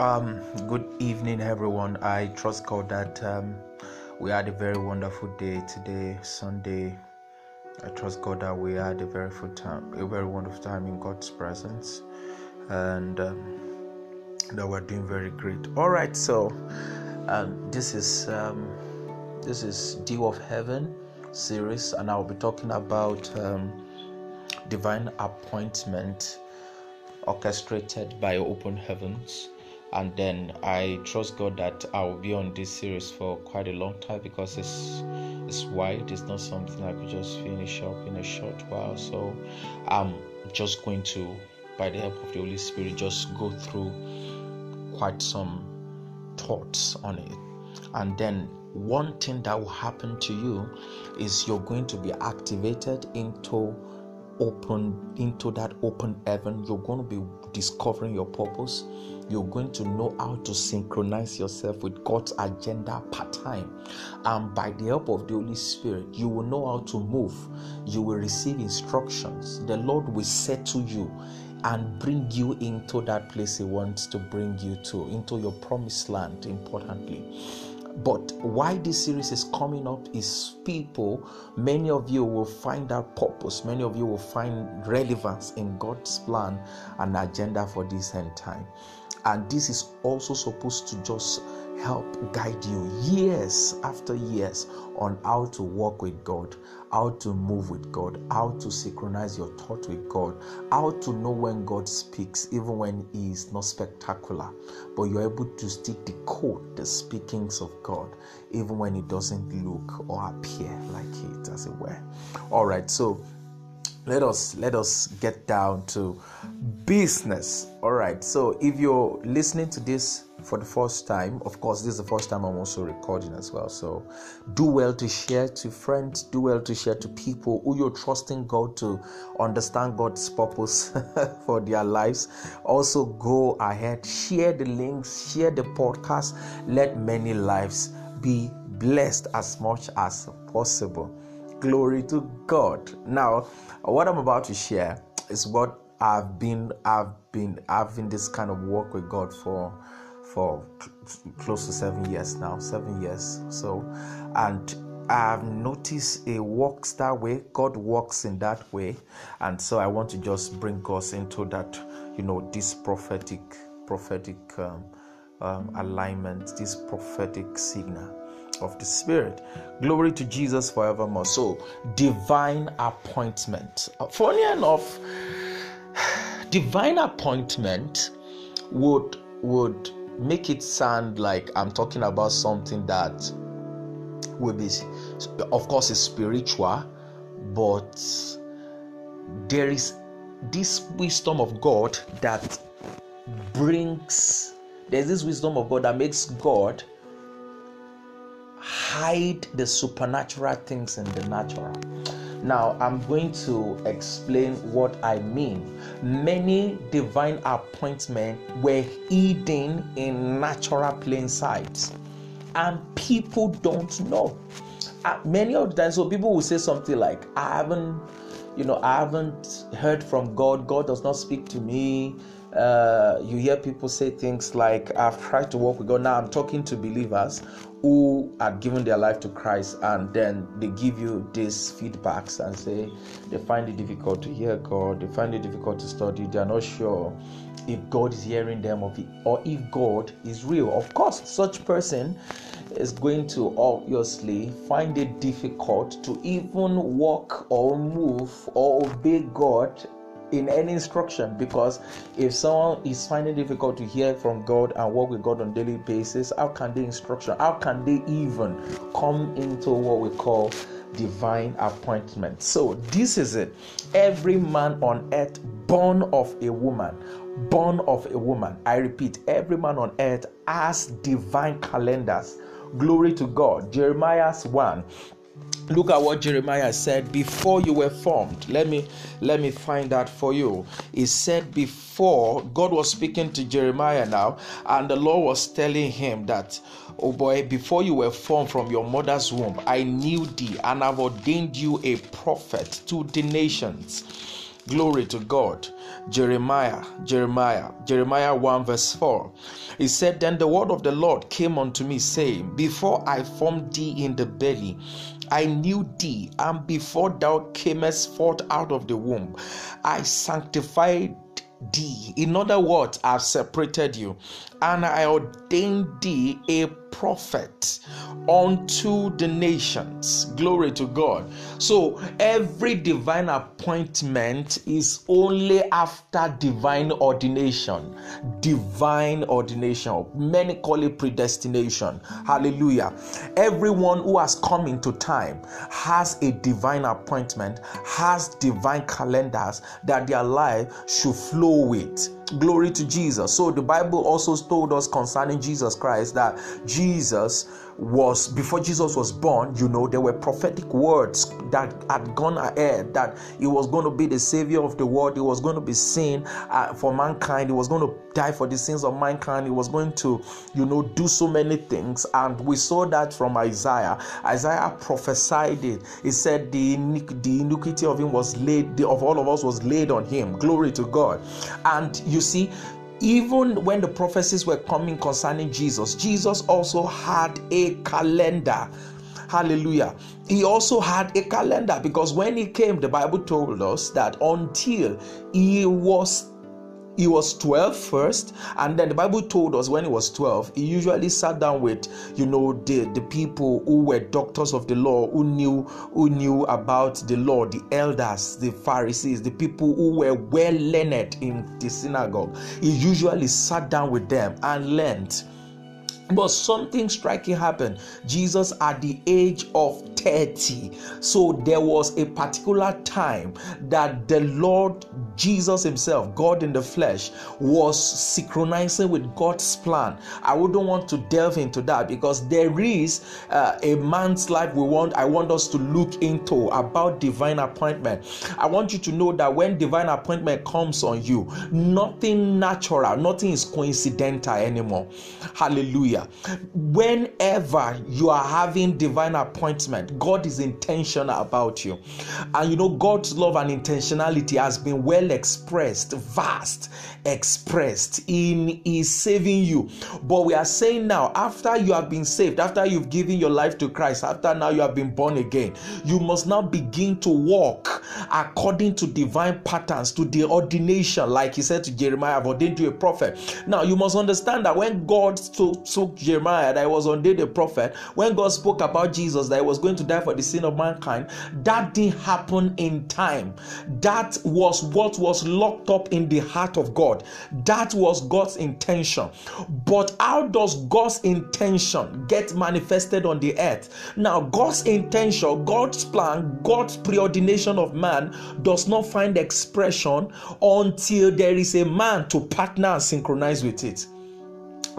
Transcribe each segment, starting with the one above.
Um, good evening, everyone. I trust God that um, we had a very wonderful day today, Sunday. I trust God that we had a very full time, a very wonderful time in God's presence, and um, that we're doing very great. All right, so um, this is um, this is Dew of Heaven series, and I'll be talking about um, divine appointment orchestrated by open heavens and then I trust God that I will be on this series for quite a long time because it's it's wide. It's not something I could just finish up in a short while. So I'm just going to, by the help of the Holy Spirit, just go through quite some thoughts on it, and then one thing that will happen to you is you're going to be activated into open into that open heaven you're going to be discovering your purpose you're going to know how to synchronize yourself with god's agenda part time. And by the help of the holy spirit you will know how to move. You will receive instructions. The lord will settle you and bring you into that place he wants to bring you to into your promised land importantly. But why this series is coming up is people, many of you will find that purpose, many of you will find relevance in God's plan and agenda for this end time. And this is also supposed to just help guide you years after years on how to walk with God, how to move with God, how to synchronize your thought with God, how to know when God speaks, even when He is not spectacular, but you're able to still decode the speakings of God, even when it doesn't look or appear like it, as it were. All right, so let us let us get down to business. All right. So if you're listening to this for the first time of course this is the first time i'm also recording as well. So do well to share to friends. Do well to share to people who you're trusting god to understand god's purpose for their lives. Also go ahead. Share the links. Share the podcast. Let many lives be blessed as much as possible glory to god. Now what i'm about to share is what i've been i've been having this kind of work with god for for close to seven years now seven years. So and I've noticed it works that way. God works in that way, and so I want to just bring us into that, you know, this prophetic, prophetic um, um, alignment, this prophetic signal of the Spirit. Glory to Jesus forevermore. So, divine appointment. Funny enough, divine appointment would would make it sound like I'm talking about something that will be, of course, is spiritual, but there is this wisdom of God that brings. There's this wisdom of God that makes God hide the supernatural things in the natural. Now, I'm going to explain what I mean. Many divine appointments were hidden in natural plain sight, and people don't know. Uh, many of the times, so people will say something like, I haven't, you know, I haven't heard from God, God does not speak to me. Uh, you hear people say things like, I've tried to walk with God. Now I'm talking to believers who had given their life to Christ, and then they give you these feedbacks and say they find it difficult to hear God, they find it difficult to study, they are not sure if God is hearing them or if God is real. Of course, such person is going to obviously find it difficult to even walk or move or obey God in any instruction because if someone is finding difficult to hear from God and work with God on daily basis, how can they instruction? How can they even come into what we call divine appointment? So this is it. Every man on earth born of a woman, born of a woman. I repeat, every man on earth has divine calendars. Glory to God. Jeremiah's 1 look at what jeremiah said before you were formed. Let me let me find that for you. He said before god was speaking to jeremiah now and the lord was telling him that oh boy before you were formed from your mother's womb i knew thee and i've ordained you a prophet to the nations Glory to God. Jeremiah, Jeremiah, Jeremiah 1 verse 4. He said, Then the word of the Lord came unto me, saying, Before I formed thee in the belly, I knew thee, and before thou camest forth out of the womb, I sanctified thee. In other words, I've separated you, and I ordained thee a prophet unto the nations. Glory to God. So every divine appointment is only after divine ordination. Divine ordination. Many call it predestination. Hallelujah. Everyone who has come into time has a divine appointment, has divine calendars that their life should flow with. Glory to Jesus. So the Bible also told us concerning Jesus Christ that Jesus was before Jesus was born, you know, there were prophetic words that had gone ahead that he was going to be the savior of the world, he was going to be seen uh, for mankind, he was going to die for the sins of mankind, he was going to, you know, do so many things. And we saw that from Isaiah. Isaiah prophesied it. He said the, the iniquity of him was laid, the, of all of us was laid on him. Glory to God. And you see, even when the prophecies were coming concerning Jesus, Jesus also had a calendar. Hallelujah. He also had a calendar because when he came, the Bible told us that until he was he was 12 first and then the bible told us when he was 12 he usually sat down with you know the the people who were doctors of the law who knew who knew about the law the elders the pharisees the people who were well learned in the synagogue. He usually sat down with them and learned but something striking happened. Jesus, at the age of 30, so there was a particular time that the Lord Jesus Himself, God in the flesh, was synchronizing with God's plan. I wouldn't want to delve into that because there is uh, a man's life we want, I want us to look into about divine appointment. I want you to know that when divine appointment comes on you, nothing natural, nothing is coincidental anymore. Hallelujah. Hallelujah. Whenever you are having divine appointment, God is intentional about you. And you know, God's love and intentionality has been well expressed, vast, expressed in His saving you. But we are saying now, after you have been saved, after you've given your life to Christ, after now you have been born again, you must now begin to walk according to divine patterns, to the ordination, like He said to Jeremiah, I've ordained you a prophet. Now you must understand that when God so, so Jeremiah that was ordained a prophet, when God spoke about Jesus that he was going to die for the sin of mankind, that didn't happen in time. That was what was locked up in the heart of God. That was God's intention. But how does God's intention get manifested on the earth? Now, God's intention, God's plan, God's preordination of man does not find expression until there is a man to partner and synchronize with it.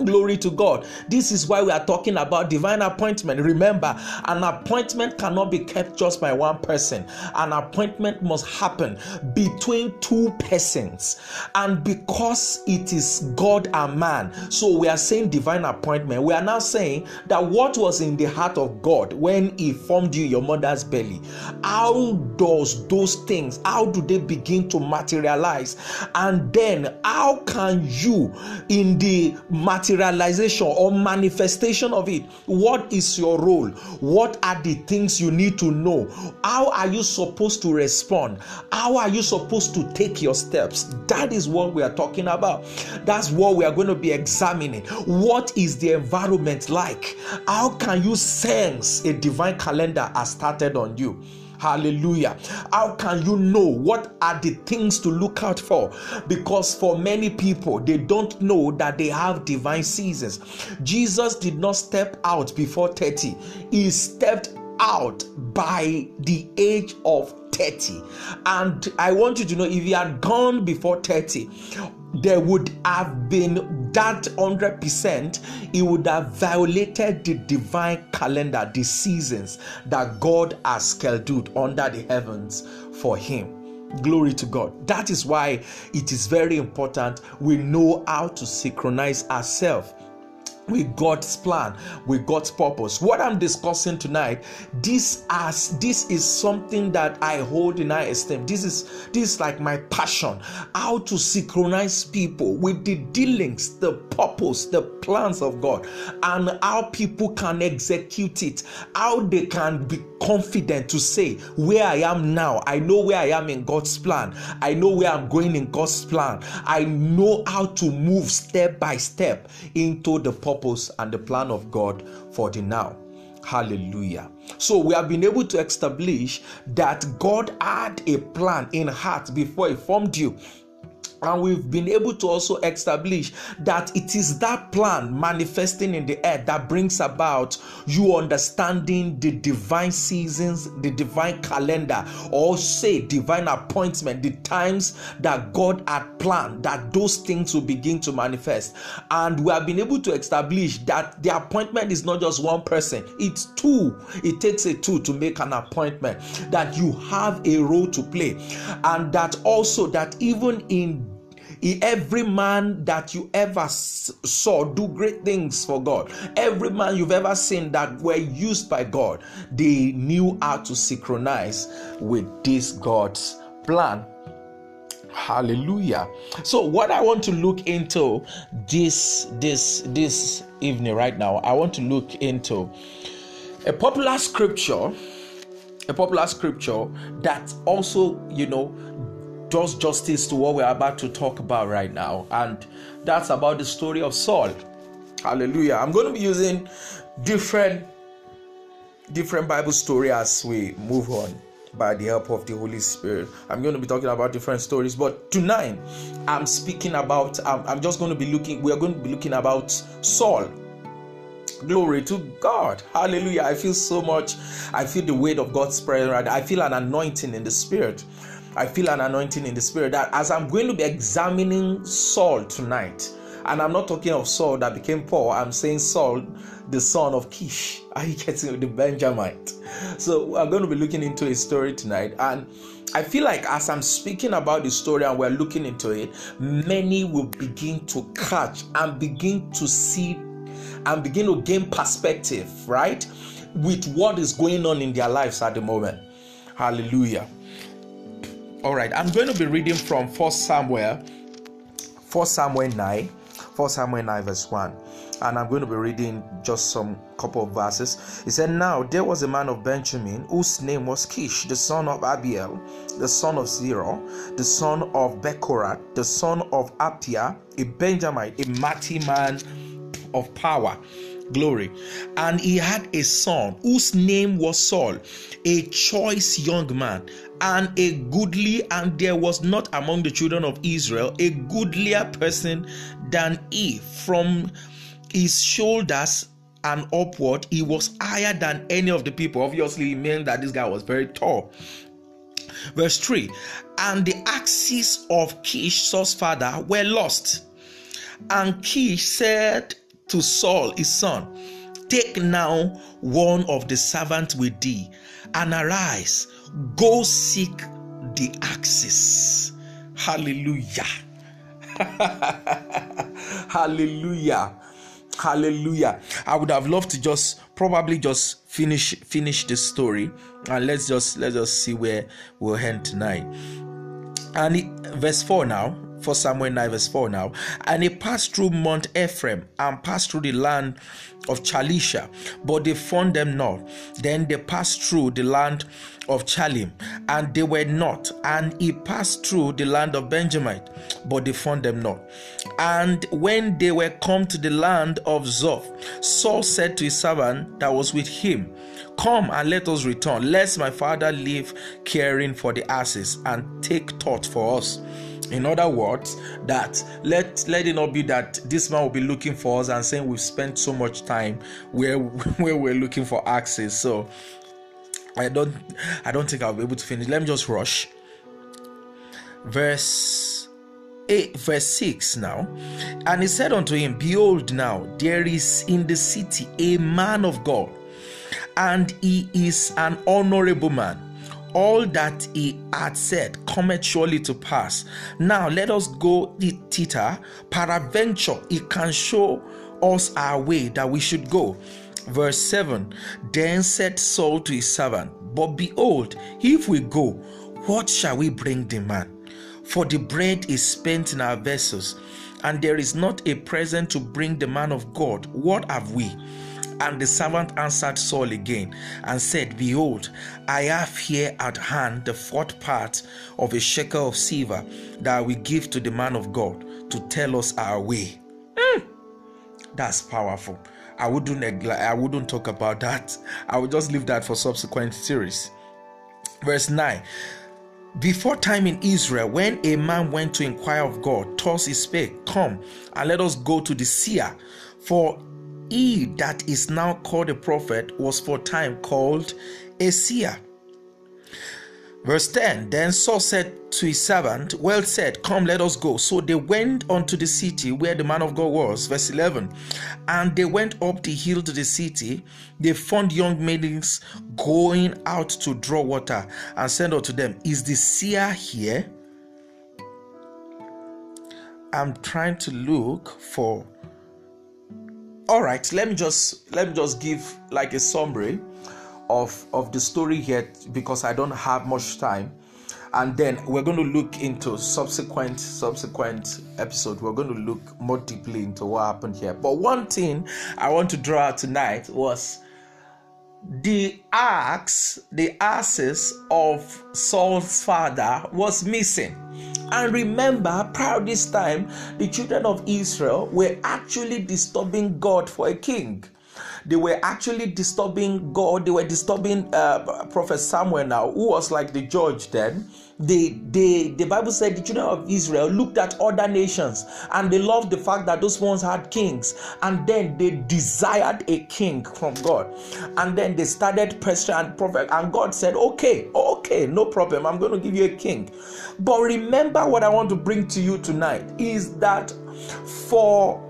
Glory to God. This is why we are talking about divine appointment. Remember, an appointment cannot be kept just by one person. An appointment must happen between two persons. And because it is God and man, so we are saying divine appointment. We are now saying that what was in the heart of God when He formed you your mother's belly, how does those things, how do they begin to materialize? And then, how can you, in the material materialization or manifestation of it. What is your role? What are the things you need to know? How are you supposed to respond? How are you supposed to take your steps? That is what we are talking about. That's what we are going to be examining. What is the environment like? How can you sense a divine calendar has started on you? Hallelujah. How can you know what are the things to look out for? Because for many people, they don't know that they have divine seasons. Jesus did not step out before 30, he stepped out by the age of 30. And I want you to know if he had gone before 30, there would have been that 100%, he would have violated the divine calendar, the seasons that God has scheduled under the heavens for him. Glory to God. That is why it is very important we know how to synchronize ourselves with God's plan, with God's purpose. What I'm discussing tonight, this as this is something that I hold in high esteem. This is this is like my passion. How to synchronize people with the dealings, the purpose, the plans of God, and how people can execute it, how they can be confident to say, Where I am now, I know where I am in God's plan, I know where I'm going in God's plan, I know how to move step by step into the purpose and the plan of God for the now. Hallelujah. So we have been able to establish that God had a plan in heart before He formed you and we've been able to also establish that it is that plan manifesting in the earth that brings about you understanding the divine seasons, the divine calendar, or say divine appointment, the times that God had planned that those things will begin to manifest. And we have been able to establish that the appointment is not just one person, it's two. It takes a two to make an appointment, that you have a role to play, and that also that even in every man that you ever saw do great things for God, every man you've ever seen that were used by God, they knew how to synchronize with this God's plan. Hallelujah. So what I want to look into this this this evening right now, I want to look into a popular scripture a popular scripture that also, you know, does justice to what we're about to talk about right now. And that's about the story of Saul. Hallelujah. I'm going to be using different different Bible story as we move on by the help of the Holy Spirit. I'm going to be talking about different stories, but tonight I'm speaking about I'm, I'm just going to be looking we are going to be looking about Saul. Glory to God. Hallelujah. I feel so much. I feel the weight of God's presence. Right? I feel an anointing in the spirit. I feel an anointing in the spirit that as I'm going to be examining Saul tonight, and I'm not talking of Saul that became Paul, I'm saying Saul, the son of Kish. Are you getting the Benjamite? So I'm going to be looking into his story tonight. And I feel like as I'm speaking about the story and we're looking into it, many will begin to catch and begin to see and begin to gain perspective, right? With what is going on in their lives at the moment. Hallelujah. All right, I'm going to be reading from 1 Samuel, 1 Samuel 9, 1 Samuel 9, verse 1. And I'm going to be reading just some couple of verses. He said, Now there was a man of Benjamin whose name was Kish, the son of Abiel, the son of Zerah, the son of Bechorath, the son of Aphiah, a Benjamite, a mighty man of power glory. And he had a son whose name was Saul, a choice young man, and a goodly, and there was not among the children of Israel a goodlier person than he. From his shoulders and upward, he was higher than any of the people. Obviously, it meant that this guy was very tall. Verse 3 And the axes of Kish, Saul's father, were lost. And Kish said to Saul, his son, Take now one of the servants with thee, and arise, go seek the axes. Hallelujah. Hallelujah. Hallelujah. I would have loved to just probably just finish finish the story and let's just let's just see where we'll end tonight. And it, verse 4 now for Samuel 9, verse 4 now. And he passed through Mount Ephraim and passed through the land of Shalisha, but they found them not. Then they passed through the land of Shalim, and they were not. And he passed through the land of Benjamin, but they found them not. And when they were come to the land of Zoph, Saul said to his servant that was with him, Come and let us return, lest my father live caring for the asses and take thought for us in other words, that let let it not be that this man will be looking for us and saying we've spent so much time where where we're looking for access. So I don't I don't think I'll be able to finish. Let me just rush. Verse 8 verse 6 now and he said unto him behold now there is in the city a man of god and he is an honorable man all that he had said cometh surely to pass. Now let us go the thither. Peradventure he can show us our way that we should go. Verse 7 Then said Saul to his servant, But behold, if we go, what shall we bring the man? For the bread is spent in our vessels, and there is not a present to bring the man of God. What have we? And the servant answered Saul again and said, Behold, I have here at hand the fourth part of a shekel of silver that we give to the man of God to tell us our way. Mm, that's powerful. I wouldn't I wouldn't talk about that. I will just leave that for subsequent series. Verse 9 before time in Israel, when a man went to inquire of God, thus he spake, Come and let us go to the seer. For he that is now called a prophet was for time called a seer. Verse 10 Then Saul said to his servant, Well said, come, let us go. So they went unto the city where the man of God was. Verse 11 And they went up the hill to the city. They found young maidens going out to draw water and said unto them, Is the seer here? I'm trying to look for. All right, let me just let me just give like a summary of of the story here because I don't have much time. And then we're going to look into subsequent subsequent episode. We're going to look more deeply into what happened here. But one thing i want to draw out tonight was the axe the asses of saul's father was missing and remember prior to this time the children of israel were actually disturbing god for a king they were actually disturbing God. They were disturbing uh, Prophet Samuel now, who was like the judge then. They, they, the Bible said the children of Israel looked at other nations and they loved the fact that those ones had kings, and then they desired a king from God, and then they started pressure and prophet, and God said, "Okay, okay, no problem. I'm going to give you a king." But remember, what I want to bring to you tonight is that for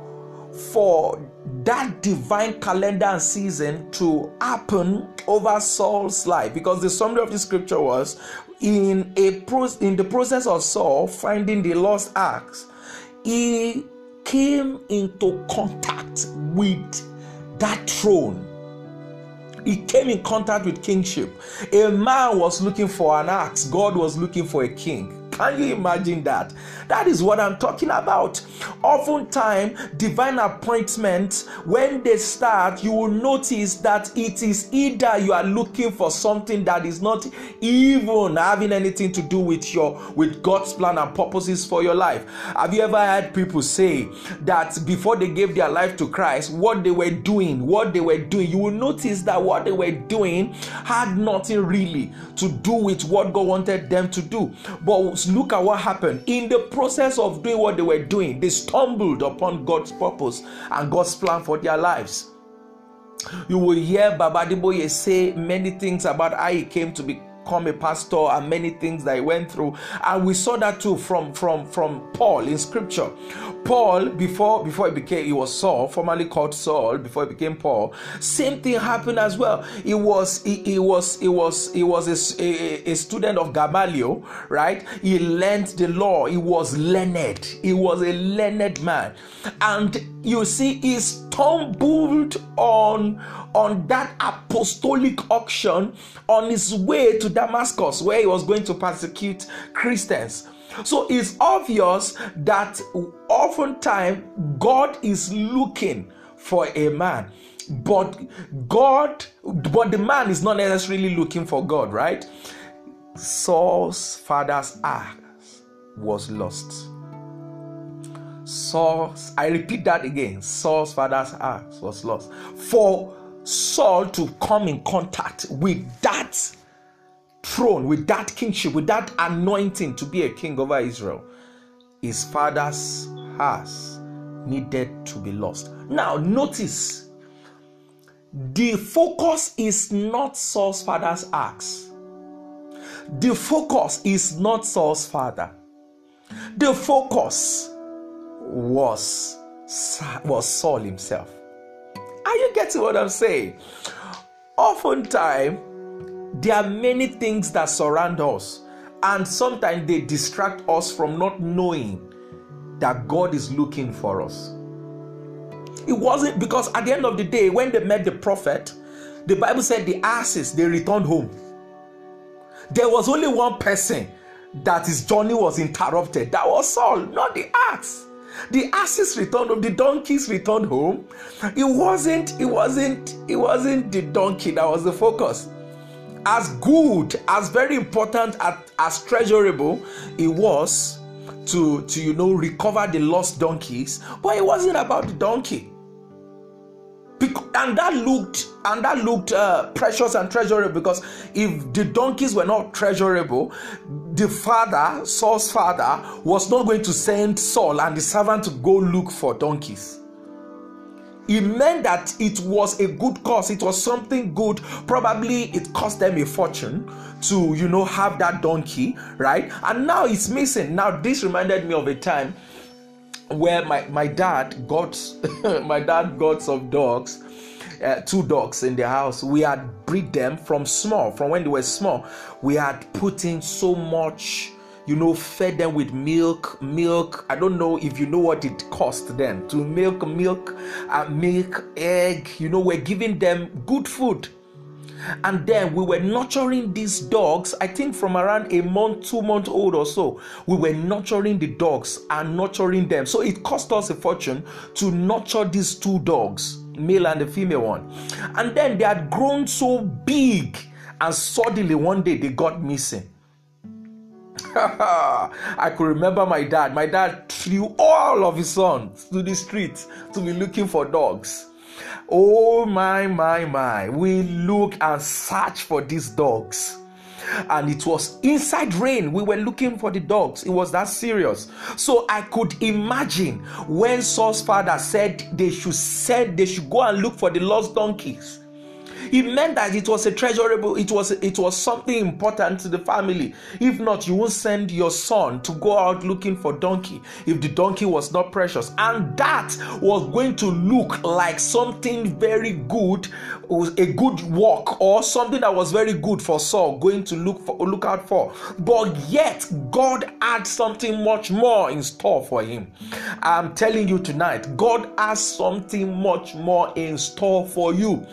for that divine calendar and season to happen over Saul's life. Because the summary of the scripture was in a pro- in the process of Saul finding the lost axe he came into contact with that throne. He came in contact with kingship. A man was looking for an axe. God was looking for a king can you imagine that? That is what I'm talking about. Oftentimes, divine appointment, when they start, you will notice that it is either you are looking for something that is not even having anything to do with your with God's plan and purposes for your life. Have you ever heard people say that before they gave their life to Christ, what they were doing, what they were doing, you will notice that what they were doing had nothing really to do with what God wanted them to do. But look at what happened. In the process of doing what they were doing, they stumbled upon God's purpose and God's plan for their lives. You will hear Baba Adeboye say many things about how he came to become a pastor and many things that he went through. And we saw that too from from from paul in scripture. Paul before before he became he was saul formerly called saul before he became paul. Same thing happened as well. He was he, he was he was he was a, a, a student of gamaliel right? He learned the law. He was learned. He was a learned man. And you see he stumbled on on that apostolic unction on his way to Damascus, where he was going to persecute Christians. So it's obvious that oftentimes God is looking for a man. But God, but the man is not necessarily looking for God, right? Saul's father's axe was lost. Saul's, I repeat that again, Saul's father's axe was lost. For Saul to come in contact with that throne, with that kingship, with that anointing to be a king over Israel, his father's house needed to be lost. Now, notice the focus is not Saul's father's axe. The focus is not Saul's father. The focus was, was Saul himself. Are you getting what I'm saying? Oftentimes, there are many things that surround us, and sometimes they distract us from not knowing that God is looking for us. It wasn't because at the end of the day, when they met the prophet, the Bible said the asses they returned home. There was only one person that his journey was interrupted. That was Saul, not the ass. The asses returned home, the donkeys returned home. It wasn't, it wasn't, it wasn't the donkey that was the focus. As good, as very important, as, as treasurable it was to, to you know recover the lost donkeys, but it wasn't about the donkey and that looked and that looked uh, precious and treasurable because if the donkeys were not treasurable the father saul's father was not going to send saul and the servant to go look for donkeys. It meant that it was a good cause. It was something good. Probably it cost them a fortune to you know have that donkey right? And now it's missing. Now this reminded me of a time where my, my dad got my dad got some dogs uh, two dogs in the house. We had breed them from small from when they were small. We had put in so much you know fed them with milk milk. I don't know if you know what it cost them to milk milk uh, milk egg. You know we're giving them good food and then we were nurturing these dogs i think from around a month two months old or so we were nurturing the dogs and nurturing them so it cost us a fortune to nurture these two dogs male and the female one and then they had grown so big and suddenly one day they got missing I could remember my dad. My dad threw all of his sons to the streets to be looking for dogs. Oh my, my, my. We look and search for these dogs. And it was inside rain. We were looking for the dogs. It was that serious. So I could imagine when Saul's father said they should send, they should go and look for the lost donkeys it meant that it was a treasurable, it was it was something important to the family. If not, you won't send your son to go out looking for donkey if the donkey was not precious. And that was going to look like something very good, a good work, or something that was very good for Saul going to look for look out for. But yet God had something much more in store for him. I'm telling you tonight, God has something much more in store for you.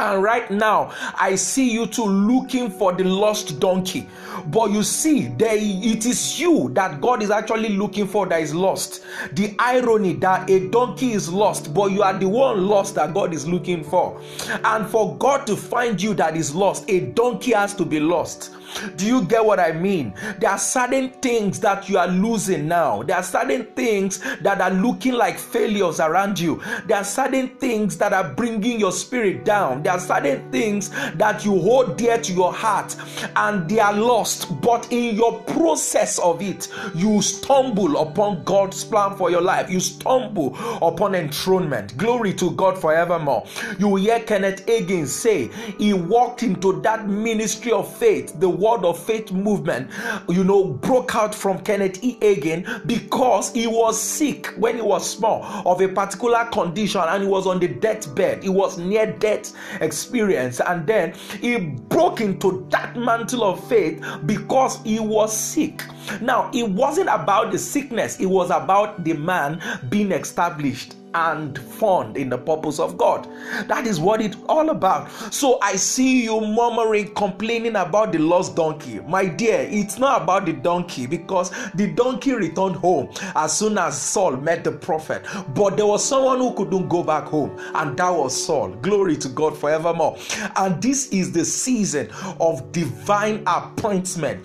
And right now, I see you two looking for the lost donkey. But you see, there it is you that God is actually looking for that is lost. The irony that a donkey is lost, but you are the one lost that God is looking for. And for God to find you that is lost, a donkey has to be lost. Do you get what I mean? There are certain things that you are losing now. There are certain things that are looking like failures around you. There are certain things that are bringing your spirit down. There are certain things that you hold dear to your heart and they are lost. But in your process of it, you stumble upon God's plan for your life. You stumble upon enthronement. Glory to God forevermore. You hear Kenneth Hagin say he walked into that ministry of faith. The word of faith movement, you know, broke out from Kenneth E. Hagin because he was sick when he was small of a particular condition and he was on the deathbed. He was near death experience, and then he broke into that mantle of faith because he was sick. Now, it wasn't about the sickness, it was about the man being established and found in the purpose of God. That is what it's all about. So I see you murmuring, complaining about the lost donkey. My dear, it's not about the donkey because the donkey returned home as soon as Saul met the prophet. But there was someone who couldn't go back home, and that was Saul. Glory to God forevermore. And this is the season of divine appointment.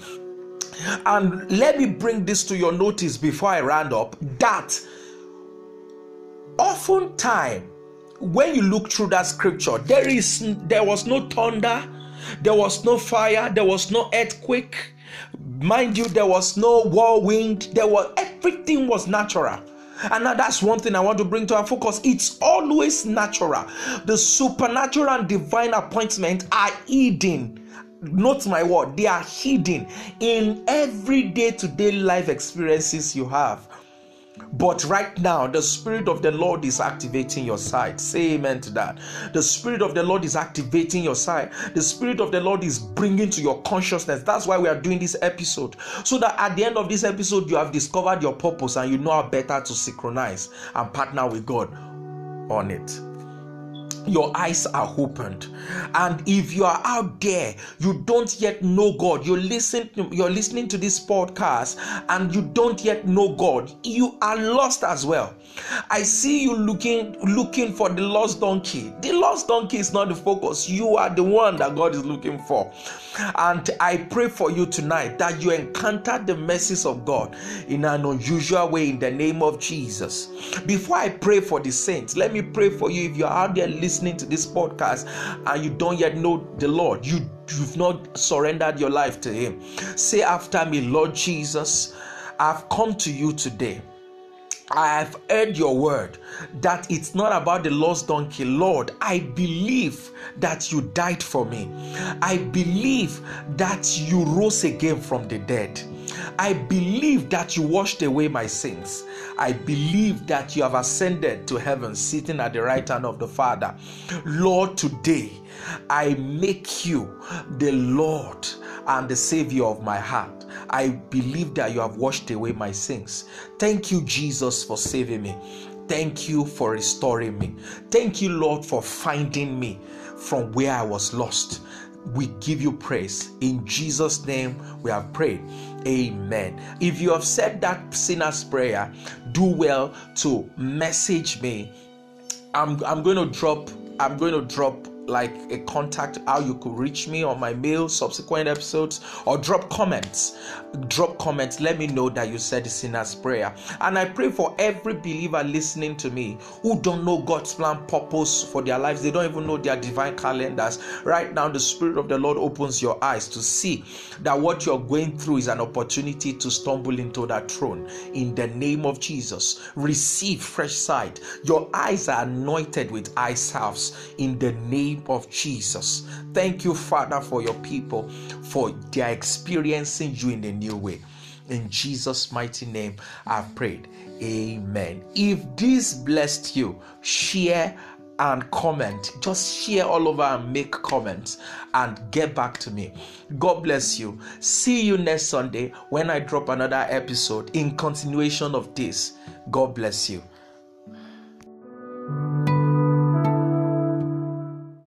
And let me bring this to your notice before I round up that oftentimes when you look through that scripture there is there was no thunder there was no fire there was no earthquake mind you there was no whirlwind there was everything was natural and now that's one thing I want to bring to our focus. It's always natural. The supernatural and divine appointment are hidden. Note my word, they are hidden in every day to day life experiences you have. But right now, the Spirit of the Lord is activating your sight. Say amen to that. The Spirit of the Lord is activating your sight. The Spirit of the Lord is bringing to your consciousness. That's why we are doing this episode. So that at the end of this episode, you have discovered your purpose and you know how better to synchronize and partner with God. on it your eyes are opened. And if you are out there you don't yet know god. You're listening you're listening to this podcast and you don't yet know god. You are lost as well. I see you looking looking for the lost donkey. The lost donkey is not the focus. You are the one that god is looking for and i pray for you tonight that you encounter the mercies of god in an unusual way in the name of jesus before i pray for the saints let me pray for you if you're out there listening to this podcast and you don't yet know the Lord, you, you've not surrendered your life to Him, say after me, Lord Jesus, I've come to you today. I have heard your word that it's not about the lost donkey. Lord, I believe that you died for me. I believe that you rose again from the dead. I believe that you washed away my sins. I believe that you have ascended to heaven, sitting at the right hand of the Father. Lord, today I make you the Lord and the Savior of my heart. I believe that you have washed away my sins. Thank you, Jesus, for saving me. Thank you for restoring me. Thank you, Lord, for finding me from where I was lost. We give you praise. In Jesus' name, we have prayed. Amen. If you have said that sinner's prayer, do well to message me. I'm, I'm going to drop I'm going to drop like a contact how you could reach me on my mail subsequent episodes or drop comments. Drop comments. Let me know that you said the sinner's prayer. And i pray for every believer listening to me who don't know god's plan purpose for their lives. They don't even know their divine calendars. Right now the spirit of the lord opens your eyes to see that what you're going through is an opportunity to stumble into that throne. In the name of jesus receive fresh sight. Your eyes are anointed with eye salves. In the name name of Jesus. Thank you, Father, for your people, for their experiencing you in a new way. In Jesus' mighty name, I've prayed. Amen. If this blessed you, share and comment. Just share all over and make comments and get back to me. God bless you. See you next Sunday when I drop another episode in continuation of this. God bless you.